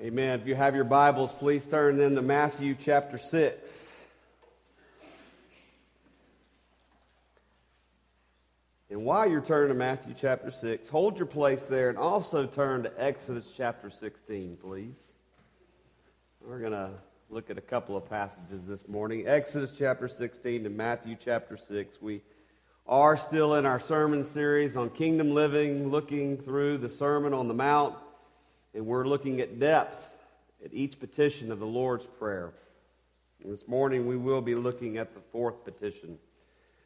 Amen. If you have your Bibles, please turn then to Matthew chapter 6. And while you're turning to Matthew chapter 6, hold your place there and also turn to Exodus chapter 16, please. We're going to look at a couple of passages this morning. Exodus chapter 16 to Matthew chapter 6. We are still in our sermon series on kingdom living, looking through the Sermon on the Mount and we're looking at depth at each petition of the Lord's Prayer. And this morning we will be looking at the fourth petition.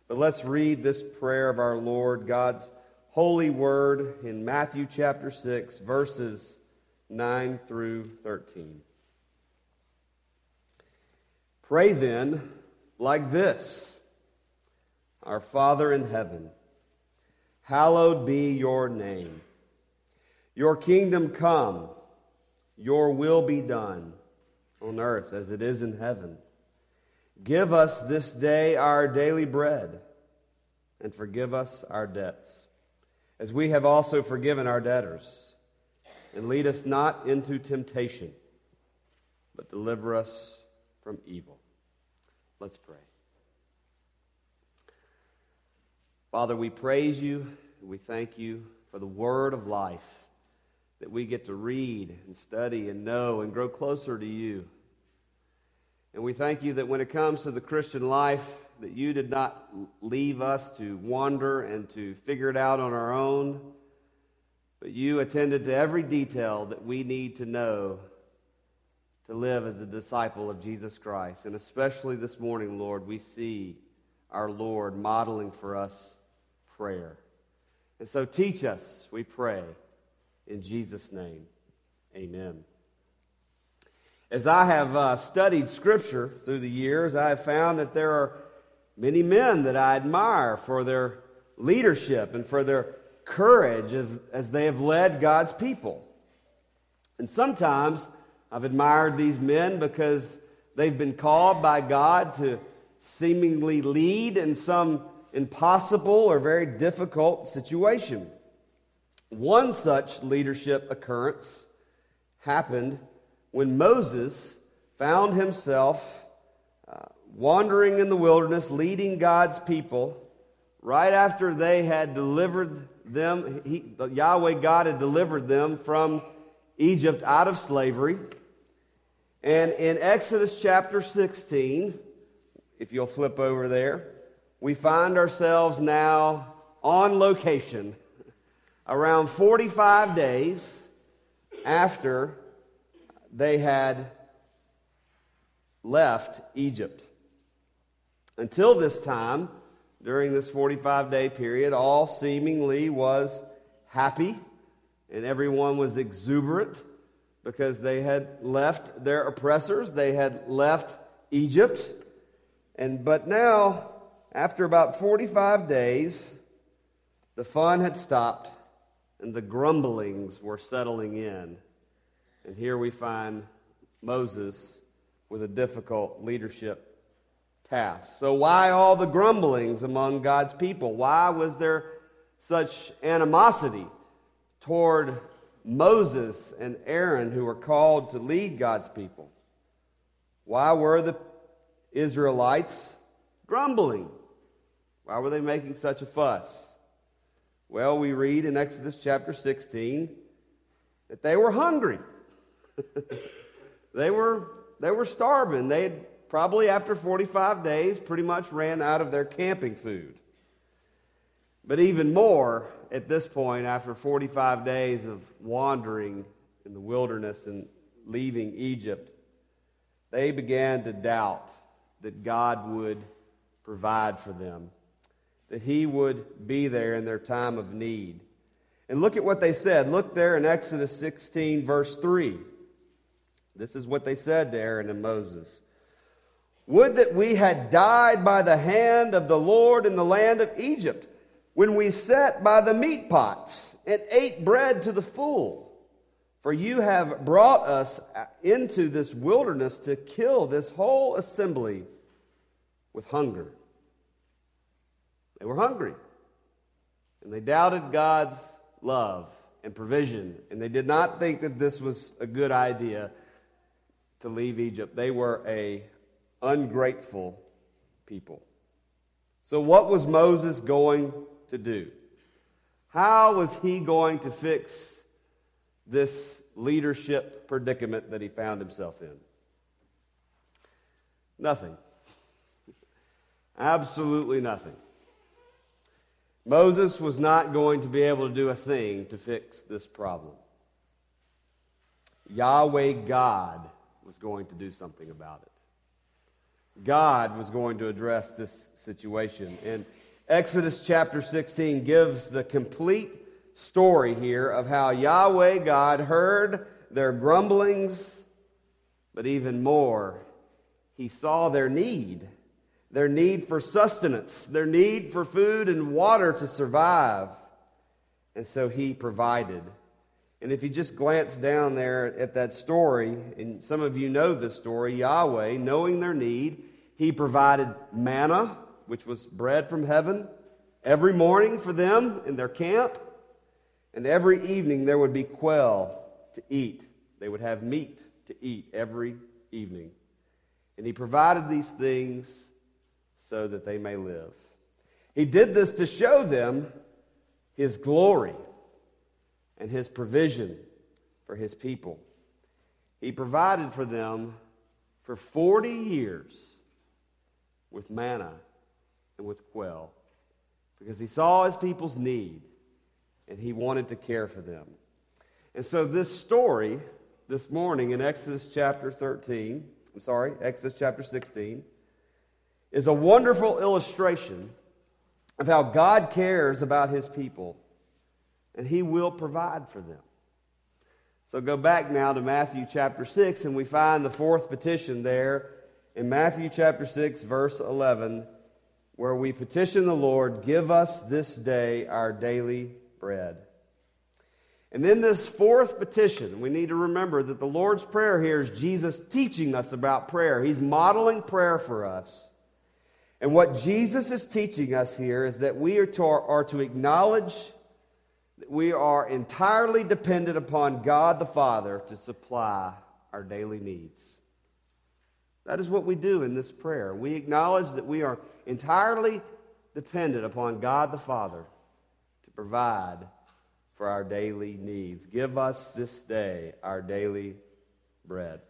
But let's read this prayer of our Lord, God's holy word, in Matthew chapter 6, verses 9 through 13. Pray then like this Our Father in heaven, hallowed be your name. Your kingdom come, your will be done on earth as it is in heaven. Give us this day our daily bread, and forgive us our debts, as we have also forgiven our debtors. And lead us not into temptation, but deliver us from evil. Let's pray. Father, we praise you, we thank you for the word of life that we get to read and study and know and grow closer to you. And we thank you that when it comes to the Christian life, that you did not leave us to wander and to figure it out on our own, but you attended to every detail that we need to know to live as a disciple of Jesus Christ. And especially this morning, Lord, we see our Lord modeling for us prayer. And so teach us, we pray. In Jesus' name, amen. As I have uh, studied Scripture through the years, I have found that there are many men that I admire for their leadership and for their courage as, as they have led God's people. And sometimes I've admired these men because they've been called by God to seemingly lead in some impossible or very difficult situation. One such leadership occurrence happened when Moses found himself uh, wandering in the wilderness, leading God's people, right after they had delivered them, he, Yahweh God had delivered them from Egypt out of slavery. And in Exodus chapter 16, if you'll flip over there, we find ourselves now on location around 45 days after they had left Egypt. Until this time, during this 45 day period, all seemingly was happy and everyone was exuberant because they had left their oppressors, they had left Egypt. And but now, after about 45 days, the fun had stopped and the grumblings were settling in. And here we find Moses with a difficult leadership task. So, why all the grumblings among God's people? Why was there such animosity toward Moses and Aaron, who were called to lead God's people? Why were the Israelites grumbling? Why were they making such a fuss? Well, we read in Exodus chapter 16 that they were hungry. they were they were starving. They had probably after 45 days pretty much ran out of their camping food. But even more at this point after 45 days of wandering in the wilderness and leaving Egypt, they began to doubt that God would provide for them that he would be there in their time of need. And look at what they said. Look there in Exodus 16, verse 3. This is what they said to Aaron and Moses Would that we had died by the hand of the Lord in the land of Egypt, when we sat by the meat pots and ate bread to the full. For you have brought us into this wilderness to kill this whole assembly with hunger. They were hungry. And they doubted God's love and provision. And they did not think that this was a good idea to leave Egypt. They were a ungrateful people. So what was Moses going to do? How was he going to fix this leadership predicament that he found himself in? Nothing. Absolutely nothing. Moses was not going to be able to do a thing to fix this problem. Yahweh God was going to do something about it. God was going to address this situation. And Exodus chapter 16 gives the complete story here of how Yahweh God heard their grumblings, but even more, he saw their need their need for sustenance, their need for food and water to survive. And so he provided. And if you just glance down there at that story, and some of you know this story, Yahweh, knowing their need, he provided manna, which was bread from heaven, every morning for them in their camp. And every evening there would be quail to eat. They would have meat to eat every evening. And he provided these things so that they may live. He did this to show them his glory and his provision for his people. He provided for them for 40 years with manna and with quail because he saw his people's need and he wanted to care for them. And so, this story this morning in Exodus chapter 13, I'm sorry, Exodus chapter 16, is a wonderful illustration of how God cares about his people and he will provide for them. So go back now to Matthew chapter 6, and we find the fourth petition there in Matthew chapter 6, verse 11, where we petition the Lord, Give us this day our daily bread. And then this fourth petition, we need to remember that the Lord's Prayer here is Jesus teaching us about prayer. He's modeling prayer for us. And what Jesus is teaching us here is that we are to, are to acknowledge that we are entirely dependent upon God the Father to supply our daily needs. That is what we do in this prayer. We acknowledge that we are entirely dependent upon God the Father to provide for our daily needs. Give us this day our daily bread.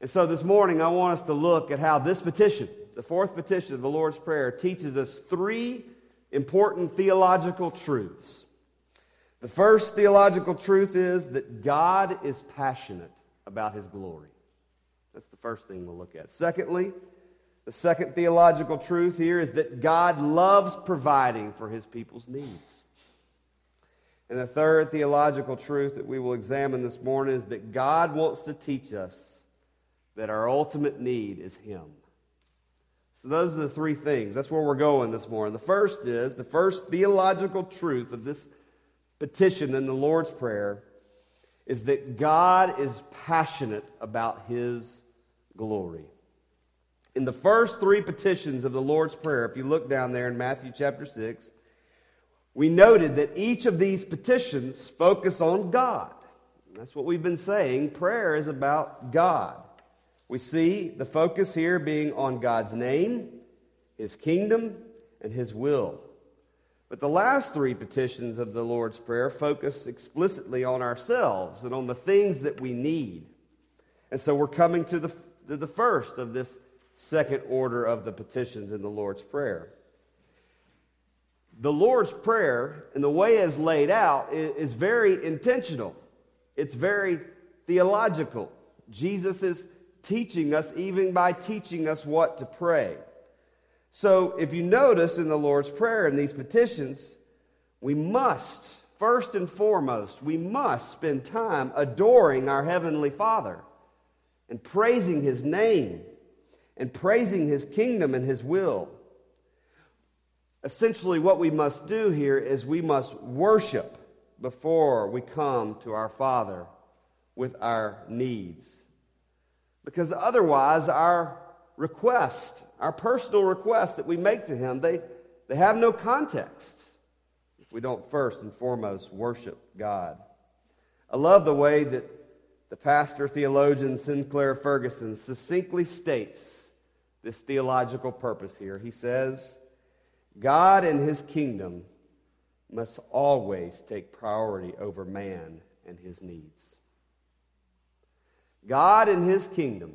And so this morning, I want us to look at how this petition, the fourth petition of the Lord's Prayer, teaches us three important theological truths. The first theological truth is that God is passionate about his glory. That's the first thing we'll look at. Secondly, the second theological truth here is that God loves providing for his people's needs. And the third theological truth that we will examine this morning is that God wants to teach us that our ultimate need is him. So, those are the three things. That's where we're going this morning. The first is the first theological truth of this petition in the Lord's Prayer is that God is passionate about his glory. In the first three petitions of the Lord's Prayer, if you look down there in Matthew chapter 6, we noted that each of these petitions focus on God. That's what we've been saying. Prayer is about God. We see the focus here being on God's name, His kingdom, and His will. But the last three petitions of the Lord's Prayer focus explicitly on ourselves and on the things that we need. And so we're coming to the, to the first of this second order of the petitions in the Lord's Prayer. The Lord's Prayer, and the way it's laid out, is very intentional. It's very theological. Jesus is teaching us, even by teaching us what to pray. So, if you notice in the Lord's Prayer and these petitions, we must, first and foremost, we must spend time adoring our Heavenly Father and praising His name and praising His kingdom and His will. Essentially, what we must do here is we must worship before we come to our Father with our needs. Because otherwise, our request, our personal request that we make to Him, they, they have no context. If we don't first and foremost worship God. I love the way that the pastor theologian Sinclair Ferguson succinctly states this theological purpose here. He says, God and his kingdom must always take priority over man and his needs. God and his kingdom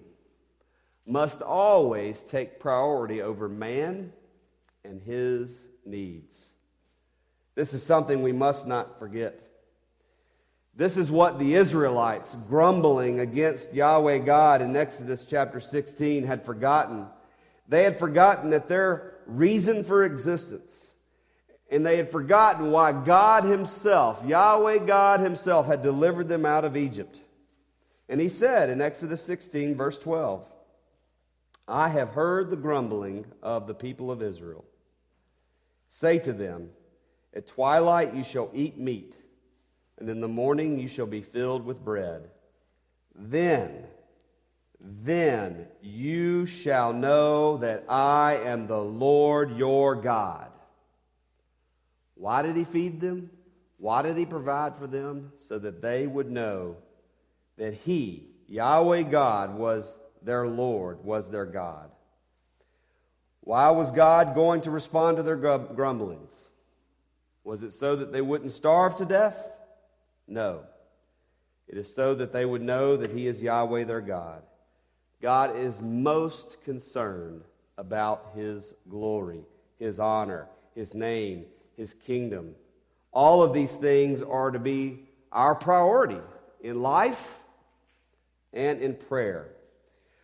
must always take priority over man and his needs. This is something we must not forget. This is what the Israelites, grumbling against Yahweh God in Exodus chapter 16, had forgotten. They had forgotten that their reason for existence, and they had forgotten why God Himself, Yahweh God Himself, had delivered them out of Egypt. And He said in Exodus 16, verse 12, I have heard the grumbling of the people of Israel. Say to them, At twilight you shall eat meat and in the morning you shall be filled with bread. Then, then you shall know that I am the Lord your God. Why did he feed them? Why did he provide for them? So that they would know that he, Yahweh God, was their Lord, was their God. Why was God going to respond to their grumblings? Was it so that they wouldn't starve to death? No. It is so that they would know that He is Yahweh their God. God is most concerned about His glory, His honor, His name, His kingdom. All of these things are to be our priority in life and in prayer.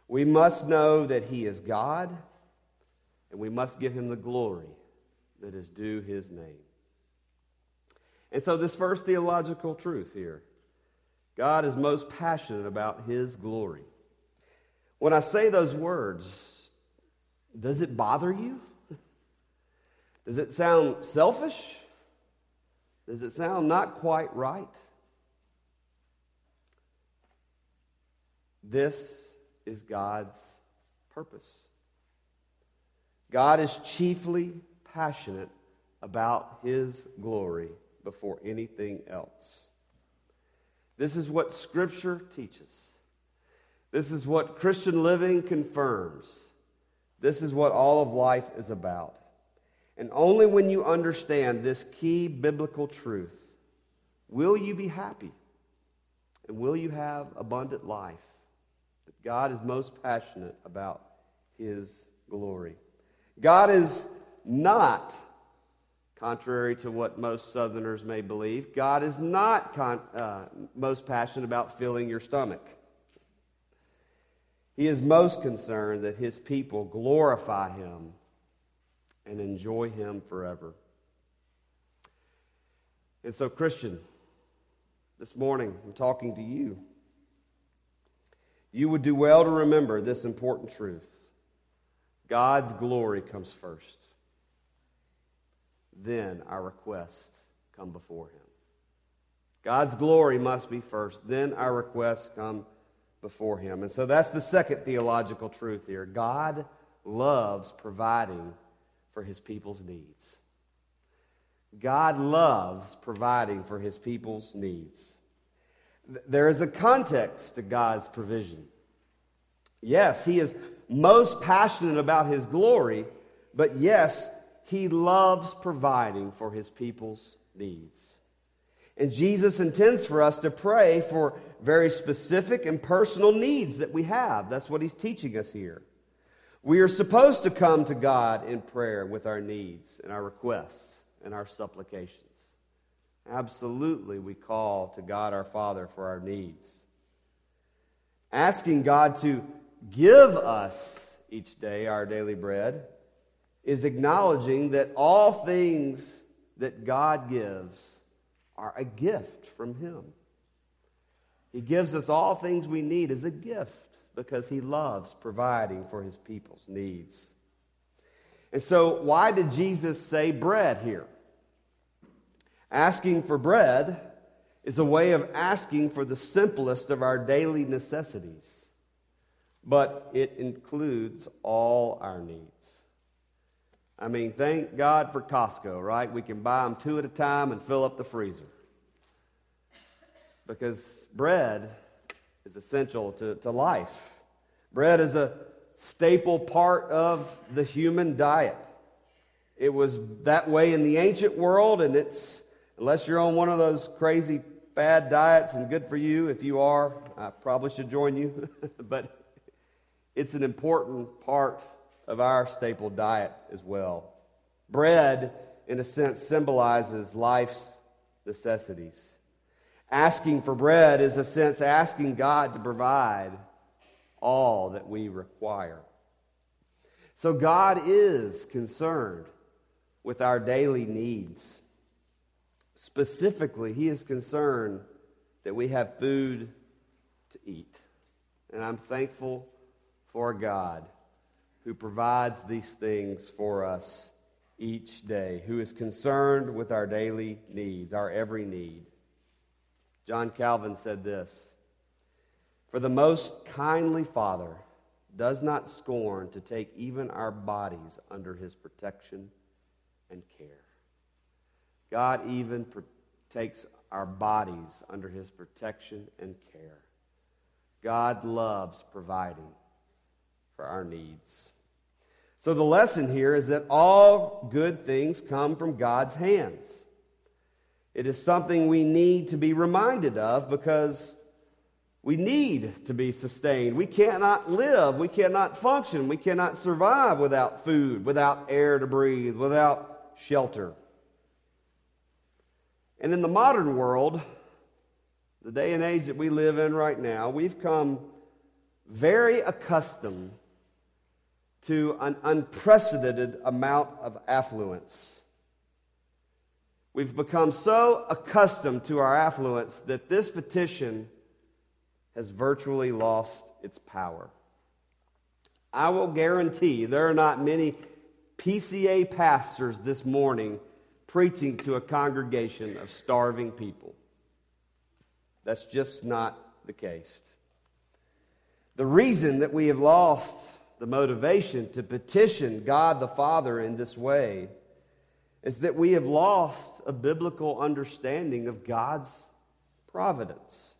We must know that He is God, and we must give Him the glory that is due His name. And so, this first theological truth here God is most passionate about his glory. When I say those words, does it bother you? Does it sound selfish? Does it sound not quite right? This is God's purpose. God is chiefly passionate about his glory before anything else. This is what Scripture teaches. This is what Christian living confirms. This is what all of life is about. And only when you understand this key biblical truth will you be happy and will you have abundant life. God is most passionate about His glory. God is not Contrary to what most Southerners may believe, God is not con- uh, most passionate about filling your stomach. He is most concerned that his people glorify him and enjoy him forever. And so, Christian, this morning I'm talking to you. You would do well to remember this important truth God's glory comes first then our requests come before him. God's glory must be first, then our requests come before him. And so that's the second theological truth here. God loves providing for his people's needs. God loves providing for his people's needs. There is a context to God's provision. Yes, he is most passionate about his glory, but yes, he loves providing for his people's needs. And Jesus intends for us to pray for very specific and personal needs that we have. That's what he's teaching us here. We are supposed to come to God in prayer with our needs and our requests and our supplications. Absolutely, we call to God our Father for our needs. Asking God to give us each day our daily bread is acknowledging that all things that God gives are a gift from Him. He gives us all things we need as a gift because He loves providing for His people's needs. And so, why did Jesus say bread here? Asking for bread is a way of asking for the simplest of our daily necessities, but it includes all our needs. I mean, thank God for Costco, right? We can buy them two at a time and fill up the freezer. Because bread is essential to, to life. Bread is a staple part of the human diet. It was that way in the ancient world, and it's, unless you're on one of those crazy fad diets, and good for you if you are, I probably should join you, but it's an important part of our staple diet as well. Bread, in a sense, symbolizes life's necessities. Asking for bread is a sense asking God to provide all that we require. So God is concerned with our daily needs. Specifically, He is concerned that we have food to eat. And I'm thankful for God who provides these things for us each day, who is concerned with our daily needs, our every need. John Calvin said this For the most kindly Father does not scorn to take even our bodies under his protection and care. God even takes our bodies under his protection and care. God loves providing for our needs. So the lesson here is that all good things come from God's hands. It is something we need to be reminded of because we need to be sustained. We cannot live, we cannot function, we cannot survive without food, without air to breathe, without shelter. And in the modern world, the day and age that we live in right now, we've come very accustomed to an unprecedented amount of affluence. We've become so accustomed to our affluence that this petition has virtually lost its power. I will guarantee there are not many PCA pastors this morning preaching to a congregation of starving people. That's just not the case. The reason that we have lost the motivation to petition God the Father in this way is that we have lost a biblical understanding of God's providence,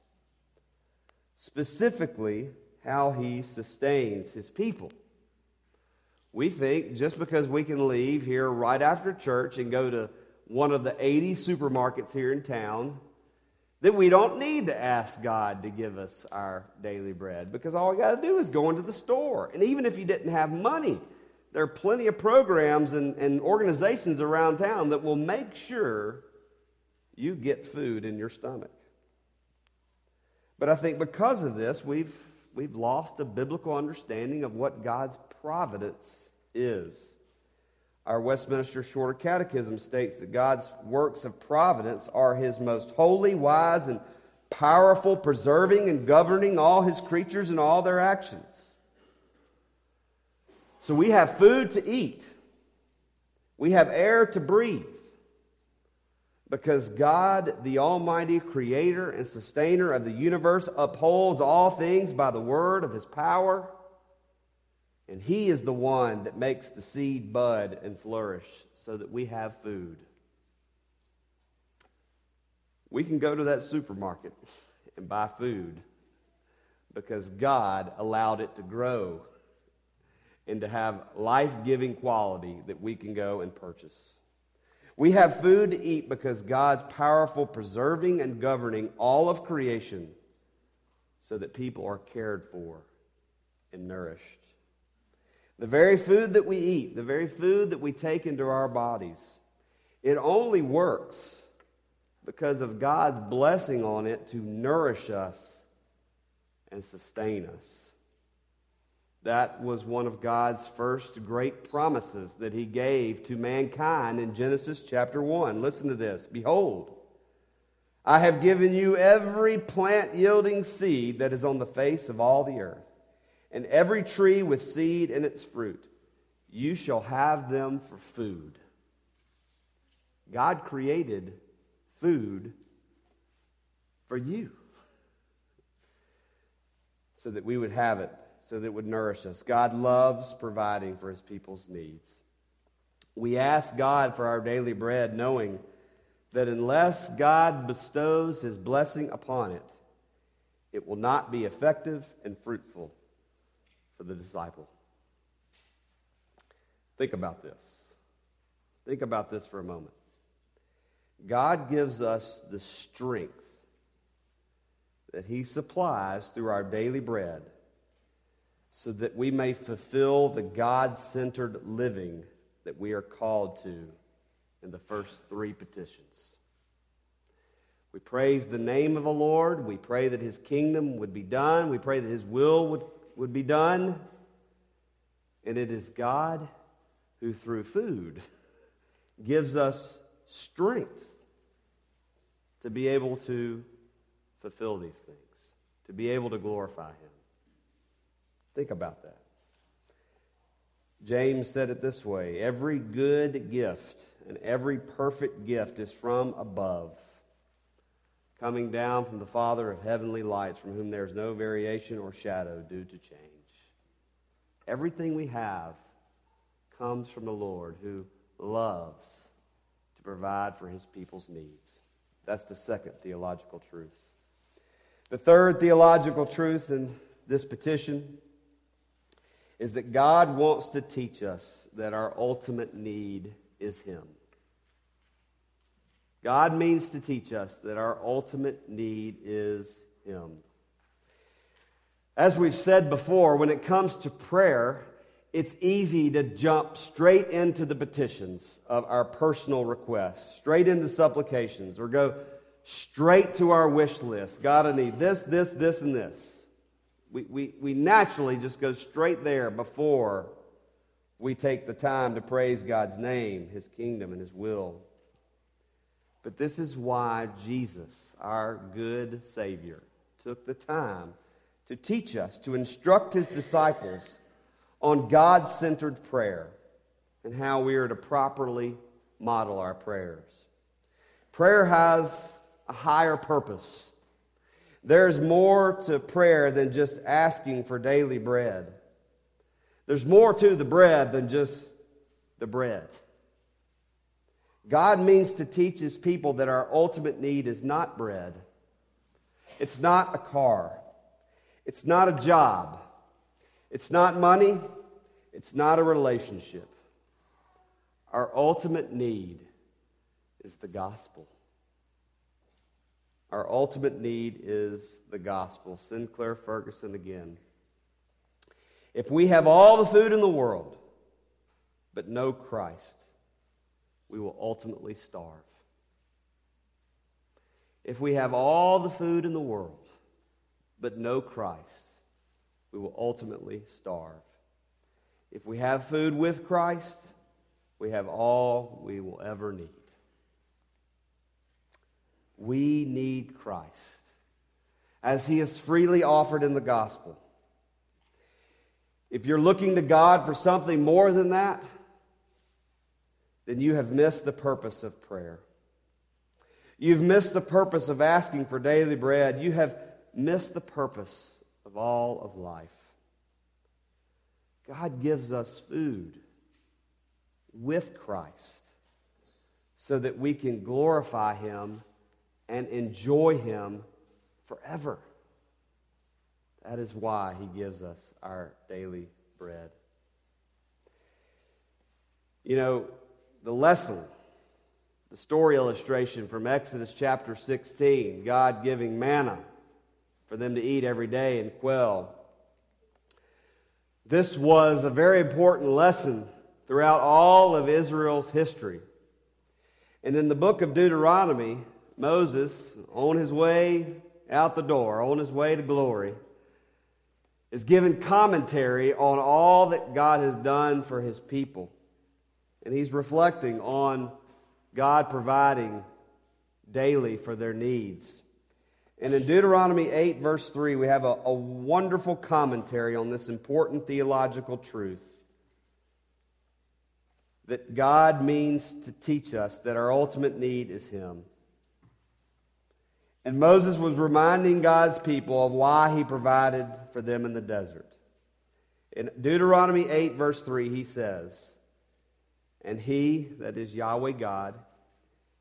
specifically, how He sustains His people. We think just because we can leave here right after church and go to one of the 80 supermarkets here in town that we don't need to ask God to give us our daily bread because all we got to do is go into the store. And even if you didn't have money, there are plenty of programs and, and organizations around town that will make sure you get food in your stomach. But I think because of this, we've, we've lost a biblical understanding of what God's providence is. Our Westminster Shorter Catechism states that God's works of providence are his most holy, wise, and powerful, preserving and governing all his creatures and all their actions. So we have food to eat, we have air to breathe. Because God, the Almighty Creator and Sustainer of the universe, upholds all things by the word of His power and He is the one that makes the seed bud and flourish so that we have food. We can go to that supermarket and buy food because God allowed it to grow and to have life giving quality that we can go and purchase. We have food to eat because God's powerful preserving and governing all of creation so that people are cared for and nourished. The very food that we eat, the very food that we take into our bodies, it only works because of God's blessing on it to nourish us and sustain us. That was one of God's first great promises that he gave to mankind in Genesis chapter 1. Listen to this Behold, I have given you every plant yielding seed that is on the face of all the earth and every tree with seed in its fruit. You shall have them for food. God created food for you so that we would have it, so that it would nourish us. God loves providing for his people's needs. We ask God for our daily bread, knowing that unless God bestows his blessing upon it, it will not be effective and fruitful for the disciple. Think about this. Think about this for a moment. God gives us the strength that He supplies through our daily bread so that we may fulfill the God centered living that we are called to in the first three petitions. We praise the name of the Lord. We pray that His kingdom would be done. We pray that His will would, would be done. And it is God who, through food, gives us strength to be able to fulfill these things, to be able to glorify Him. Think about that. James said it this way Every good gift and every perfect gift is from above, coming down from the Father of heavenly lights, from whom there is no variation or shadow due to change. Everything we have comes from the Lord who loves to provide for his people's needs. That's the second theological truth. The third theological truth in this petition is that God wants to teach us that our ultimate need is Him. God means to teach us that our ultimate need is Him. As we've said before, when it comes to prayer, it's easy to jump straight into the petitions of our personal requests, straight into supplications, or go straight to our wish list. God, I need this, this, this, and this. We, we, we naturally just go straight there before we take the time to praise God's name, His kingdom, and His will. But this is why Jesus, our good Savior, took the time to teach us, to instruct His disciples on God centered prayer and how we are to properly model our prayers. Prayer has a higher purpose. There's more to prayer than just asking for daily bread. There's more to the bread than just the bread. God means to teach his people that our ultimate need is not bread. It's not a car. It's not a job. It's not money, it's not a relationship. Our ultimate need is the gospel. Our ultimate need is the gospel. Sinclair Ferguson again. If we have all the food in the world, but no Christ, we will ultimately starve. If we have all the food in the world, but no Christ, we will ultimately starve. If we have food with Christ, we have all we will ever need. We need Christ as he is freely offered in the gospel. If you're looking to God for something more than that, then you have missed the purpose of prayer. You've missed the purpose of asking for daily bread. You have missed the purpose of all of life. God gives us food with Christ so that we can glorify Him and enjoy Him forever. That is why He gives us our daily bread. You know, the lesson, the story illustration from Exodus chapter 16, God giving manna for them to eat every day and quail. This was a very important lesson throughout all of Israel's history. And in the book of Deuteronomy, Moses, on his way out the door, on his way to glory, is giving commentary on all that God has done for his people. And he's reflecting on God providing daily for their needs. And in Deuteronomy 8, verse 3, we have a, a wonderful commentary on this important theological truth that God means to teach us that our ultimate need is Him. And Moses was reminding God's people of why He provided for them in the desert. In Deuteronomy 8, verse 3, he says, And he, that is Yahweh God,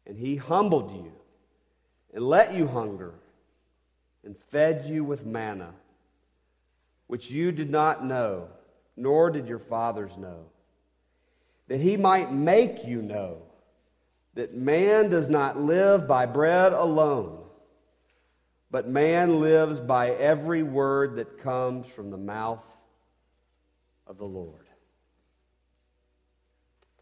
and he humbled you and let you hunger and fed you with manna, which you did not know, nor did your fathers know, that he might make you know that man does not live by bread alone, but man lives by every word that comes from the mouth of the Lord.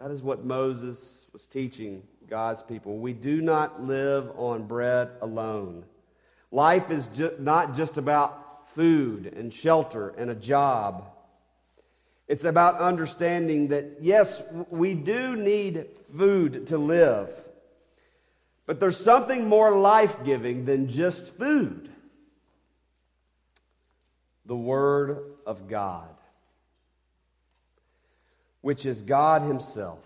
That is what Moses was teaching God's people. We do not live on bread alone. Life is ju- not just about food and shelter and a job. It's about understanding that, yes, we do need food to live, but there's something more life giving than just food the Word of God which is God Himself.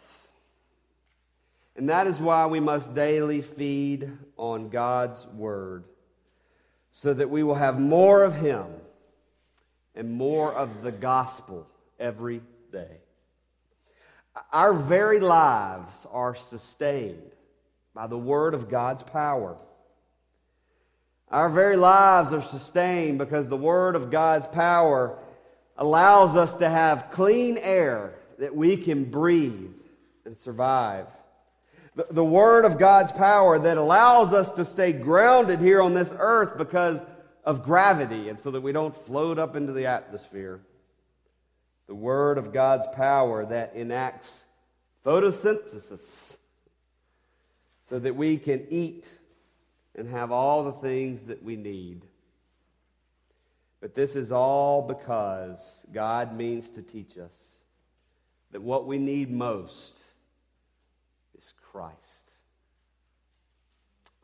And that is why we must daily feed on God's Word, so that we will have more of Him and more of the gospel every day. Our very lives are sustained by the Word of God's power. Our very lives are sustained because the Word of God's power allows us to have clean air that we can breathe and survive. The, the Word of God's power that allows us to stay grounded here on this earth because of gravity and so that we don't float up into the atmosphere. The Word of God's power that enacts photosynthesis so that we can eat and have all the things that we need. But this is all because God means to teach us that what we need most is Christ.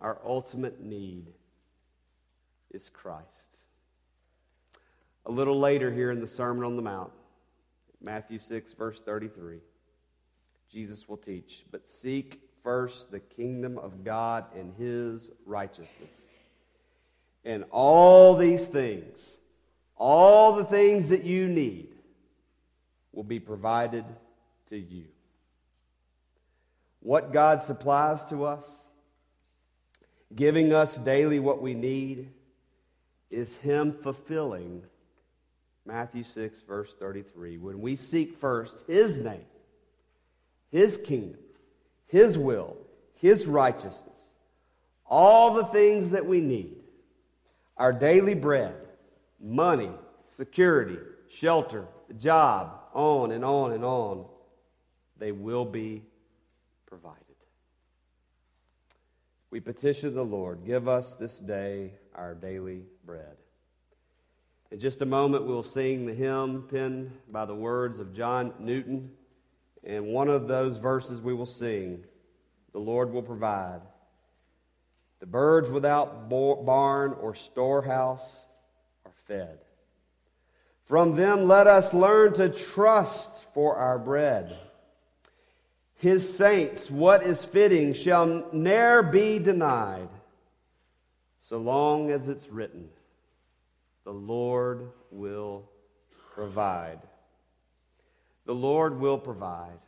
Our ultimate need is Christ. A little later here in the Sermon on the Mount, Matthew 6, verse 33, Jesus will teach, But seek first the kingdom of God and his righteousness. And all these things, all the things that you need, will be provided to you. What God supplies to us, giving us daily what we need, is Him fulfilling Matthew 6, verse 33. When we seek first His name, His kingdom, His will, His righteousness, all the things that we need, our daily bread, money, security, shelter, job, on and on and on, they will be provided. We petition the Lord, give us this day our daily bread. In just a moment, we'll sing the hymn penned by the words of John Newton. And one of those verses we will sing, the Lord will provide. The birds without barn or storehouse are fed. From them let us learn to trust for our bread. His saints, what is fitting, shall ne'er be denied, so long as it's written, the Lord will provide. The Lord will provide.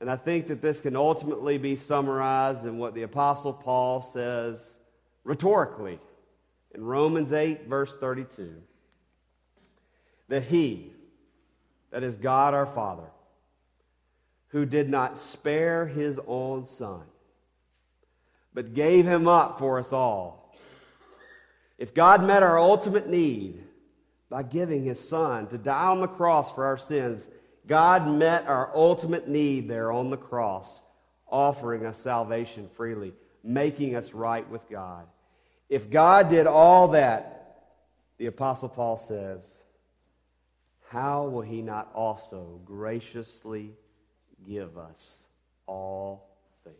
And I think that this can ultimately be summarized in what the Apostle Paul says rhetorically in Romans 8, verse 32 that He, that is God our Father, who did not spare His own Son, but gave Him up for us all. If God met our ultimate need by giving His Son to die on the cross for our sins, God met our ultimate need there on the cross, offering us salvation freely, making us right with God. If God did all that, the Apostle Paul says, how will he not also graciously give us all things?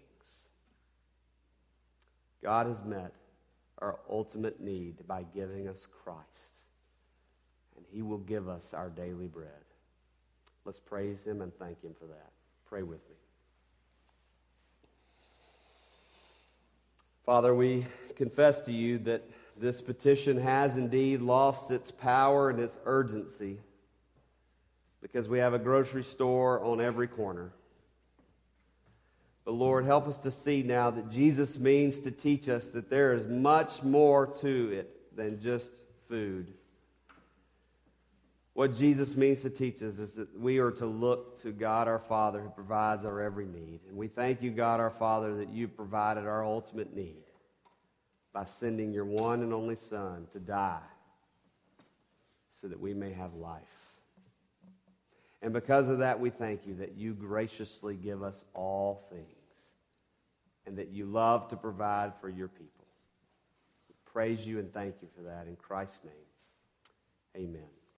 God has met our ultimate need by giving us Christ, and he will give us our daily bread. Let's praise him and thank him for that. Pray with me. Father, we confess to you that this petition has indeed lost its power and its urgency because we have a grocery store on every corner. But Lord, help us to see now that Jesus means to teach us that there is much more to it than just food. What Jesus means to teach us is that we are to look to God our Father who provides our every need. And we thank you, God our Father, that you provided our ultimate need by sending your one and only Son to die so that we may have life. And because of that, we thank you that you graciously give us all things and that you love to provide for your people. We praise you and thank you for that. In Christ's name, amen.